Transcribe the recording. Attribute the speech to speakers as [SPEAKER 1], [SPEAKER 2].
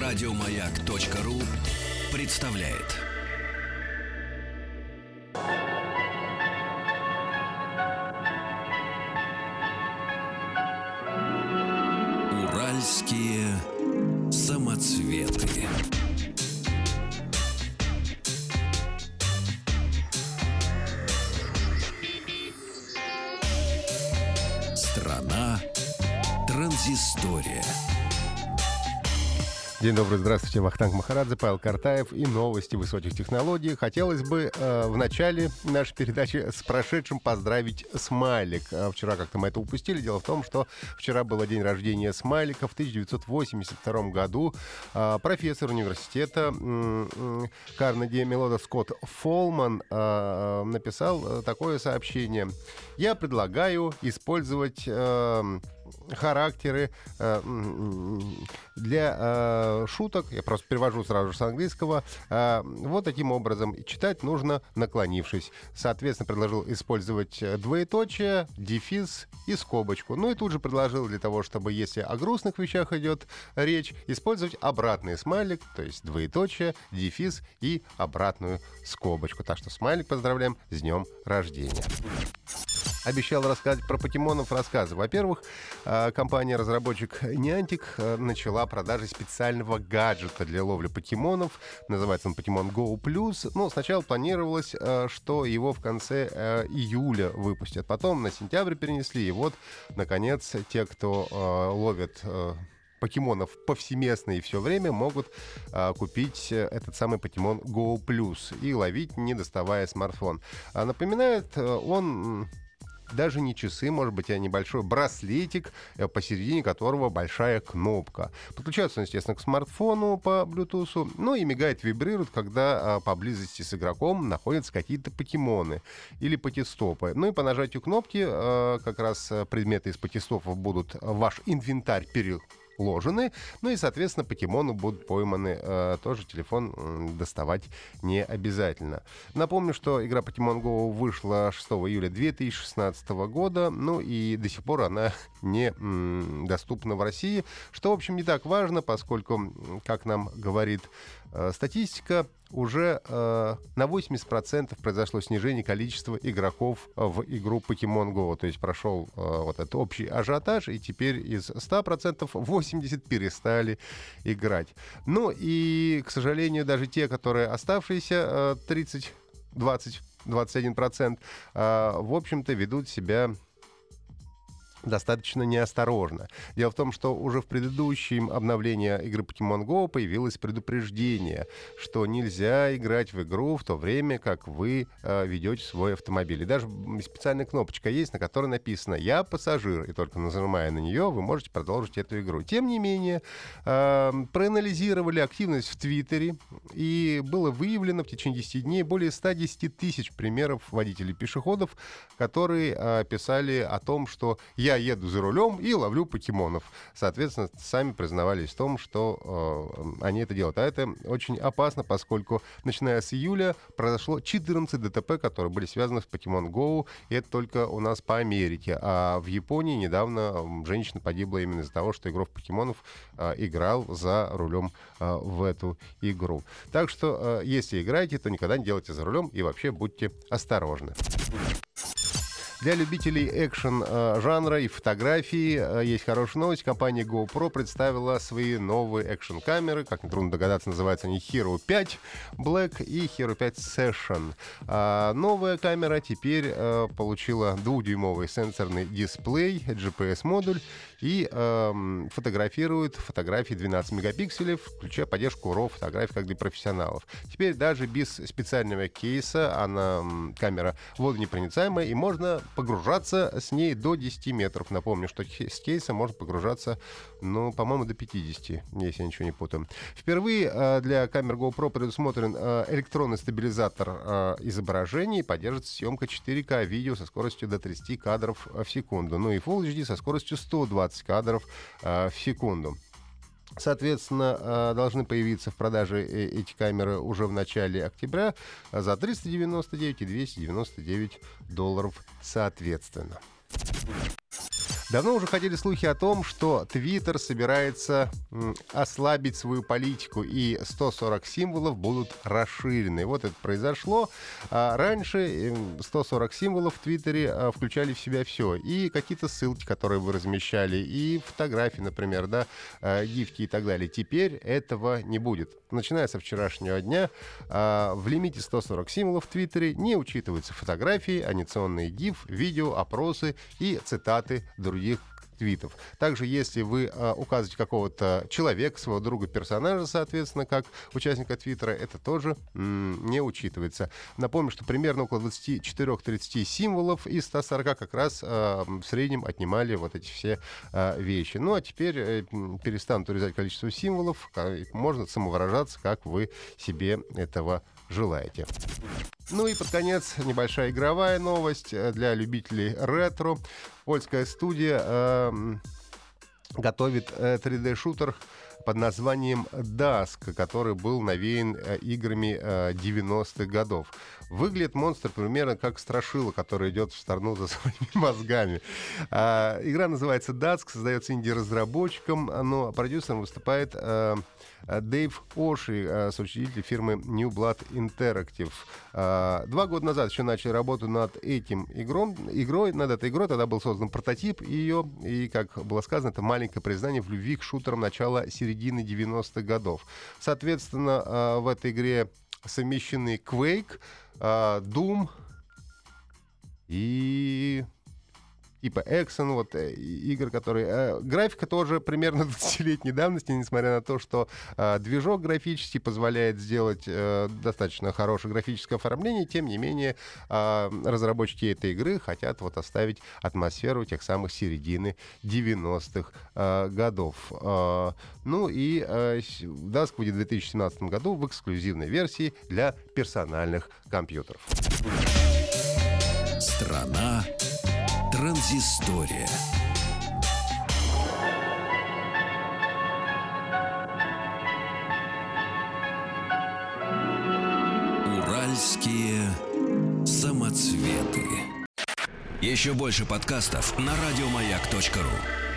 [SPEAKER 1] Радиомаяк.ру представляет. Уральские самоцветы. Страна транзистория.
[SPEAKER 2] День добрый, здравствуйте, Вахтанг Махарадзе, Павел Картаев и новости высоких технологий. Хотелось бы э, в начале нашей передачи с прошедшим поздравить Смайлик. А вчера как-то мы это упустили. Дело в том, что вчера был день рождения Смайлика в 1982 году. Э, профессор университета э, Карнеги Мелода Скотт Фолман э, написал такое сообщение. Я предлагаю использовать... Э, характеры э, для э, шуток, я просто перевожу сразу же с английского, э, вот таким образом. Читать нужно наклонившись. Соответственно, предложил использовать двоеточие, дефис и скобочку. Ну и тут же предложил для того, чтобы, если о грустных вещах идет речь, использовать обратный смайлик, то есть двоеточие, дефис и обратную скобочку. Так что смайлик поздравляем с днем рождения обещал рассказать про покемонов рассказы. Во-первых, а, компания-разработчик Niantic а, начала продажи специального гаджета для ловли покемонов. Называется он Pokemon Go Plus. Ну, сначала планировалось, а, что его в конце июля выпустят. Потом на сентябрь перенесли. И вот, наконец, те, кто ловит покемонов повсеместно и все время могут а, купить этот самый покемон Go Plus и ловить, не доставая смартфон. А напоминает он даже не часы, может быть, а небольшой браслетик, э, посередине которого большая кнопка. Подключается он, естественно, к смартфону по Bluetooth, ну и мигает, вибрирует, когда а, поблизости с игроком находятся какие-то покемоны или патистопы. Ну и по нажатию кнопки а, как раз э, предметы из патистопов будут ваш инвентарь пере ложены. Ну и, соответственно, покемоны будут пойманы. Э, тоже телефон доставать не обязательно. Напомню, что игра Pokemon Go вышла 6 июля 2016 года. Ну и до сих пор она не доступна в России. Что, в общем, не так важно, поскольку, как нам говорит статистика, уже э, на 80% произошло снижение количества игроков в игру Pokemon Go. То есть прошел э, вот этот общий ажиотаж, и теперь из 100% 80 перестали играть. Ну и, к сожалению, даже те, которые оставшиеся э, 30, 20, 21%, э, в общем-то, ведут себя достаточно неосторожно. Дело в том, что уже в предыдущем обновлении игры Pokemon Go появилось предупреждение, что нельзя играть в игру в то время, как вы э, ведете свой автомобиль. И даже специальная кнопочка есть, на которой написано «Я пассажир», и только нажимая на нее, вы можете продолжить эту игру. Тем не менее, э, проанализировали активность в Твиттере, и было выявлено в течение 10 дней более 110 тысяч примеров водителей-пешеходов, которые э, писали о том, что я я еду за рулем и ловлю покемонов. Соответственно, сами признавались в том, что э, они это делают. А это очень опасно, поскольку начиная с июля произошло 14 ДТП, которые были связаны с Pokemon Go, и это только у нас по Америке. А в Японии недавно женщина погибла именно из-за того, что игрок покемонов э, играл за рулем э, в эту игру. Так что, э, если играете, то никогда не делайте за рулем и вообще будьте осторожны. Для любителей экшен-жанра э, и фотографии э, есть хорошая новость. Компания GoPro представила свои новые экшен-камеры. Как нетрудно догадаться, называются они Hero 5 Black и Hero 5 Session. А новая камера теперь э, получила двухдюймовый сенсорный дисплей, GPS-модуль и э, фотографирует фотографии 12 мегапикселей, включая поддержку RAW фотографий как для профессионалов. Теперь даже без специального кейса она камера водонепроницаемая и можно погружаться с ней до 10 метров. Напомню, что с кейса можно погружаться, ну, по-моему, до 50, если я ничего не путаю. Впервые э, для камер GoPro предусмотрен э, электронный стабилизатор э, изображений, поддерживается съемка 4К видео со скоростью до 30 кадров в секунду. Ну и Full HD со скоростью 120 кадров в секунду. Соответственно, должны появиться в продаже эти камеры уже в начале октября за 399 и 299 долларов соответственно. Давно уже ходили слухи о том, что Твиттер собирается ослабить свою политику, и 140 символов будут расширены. Вот это произошло. А раньше 140 символов в Твиттере а, включали в себя все. И какие-то ссылки, которые вы размещали, и фотографии, например, да, а, гифки и так далее. Теперь этого не будет. Начиная со вчерашнего дня в лимите 140 символов в Твиттере не учитываются фотографии, анимационные гиф, видео, опросы и цитаты других других твитов. Также, если вы э, указываете какого-то человека, своего друга, персонажа, соответственно, как участника Твиттера, это тоже м- не учитывается. Напомню, что примерно около 24-30 символов из 140 как раз э, в среднем отнимали вот эти все э, вещи. Ну, а теперь э, перестанут урезать количество символов, можно самовыражаться, как вы себе этого желаете. Ну и под конец небольшая игровая новость э, для любителей ретро. Польская студия э, готовит 3D-шутер э, под названием Dusk, который был навеян э, играми э, 90-х годов. Выглядит монстр примерно как страшила, который идет в сторону за своими мозгами. А, игра называется Dusk, создается инди-разработчиком, но продюсером выступает... Э, Э, Дэйв Оши, э, соучредитель фирмы New Blood Interactive. Э, два года назад еще начали работу над этим игром, игрой, над этой игрой. Тогда был создан прототип ее, и, как было сказано, это маленькое признание в любви к шутерам начала середины 90-х годов. Соответственно, в этой игре совмещены Quake, Doom и типа Exxon, вот э, игр, которые... Э, графика тоже примерно 20-летней давности, несмотря на то, что э, движок графический позволяет сделать э, достаточно хорошее графическое оформление, тем не менее э, разработчики этой игры хотят вот оставить атмосферу тех самых середины 90-х э, годов. Э, ну и э, Dusk выйдет в 2017 году в эксклюзивной версии для персональных компьютеров.
[SPEAKER 1] Страна Транзистория. Уральские самоцветы. Еще больше подкастов на радиомаяк.ру.